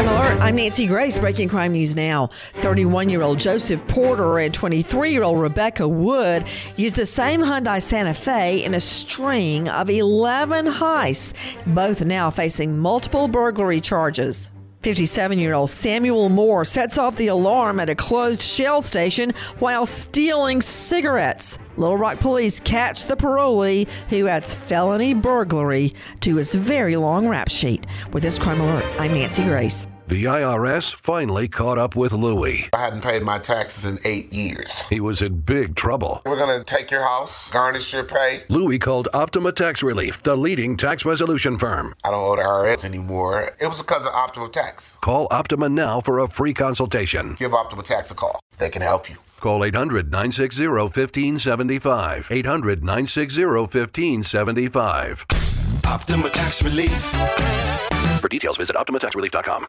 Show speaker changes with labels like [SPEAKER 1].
[SPEAKER 1] Crime Alert. I'm Nancy Grace. Breaking crime news now. 31 year old Joseph Porter and 23 year old Rebecca Wood used the same Hyundai Santa Fe in a string of 11 heists, both now facing multiple burglary charges. 57 year old Samuel Moore sets off the alarm at a closed Shell station while stealing cigarettes. Little Rock police catch the parolee who adds felony burglary to his very long rap sheet. With this crime alert, I'm Nancy Grace.
[SPEAKER 2] The IRS finally caught up with Louie.
[SPEAKER 3] I hadn't paid my taxes in eight years.
[SPEAKER 2] He was in big trouble.
[SPEAKER 3] We're going to take your house, garnish your pay.
[SPEAKER 2] Louie called Optima Tax Relief, the leading tax resolution firm.
[SPEAKER 3] I don't owe the IRS anymore. It was because of Optima Tax.
[SPEAKER 2] Call Optima now for a free consultation.
[SPEAKER 3] Give Optima Tax a call. They can help you.
[SPEAKER 2] Call 800 960 1575. 800 960 1575.
[SPEAKER 4] Optima Tax Relief.
[SPEAKER 2] For details, visit OptimaTaxRelief.com.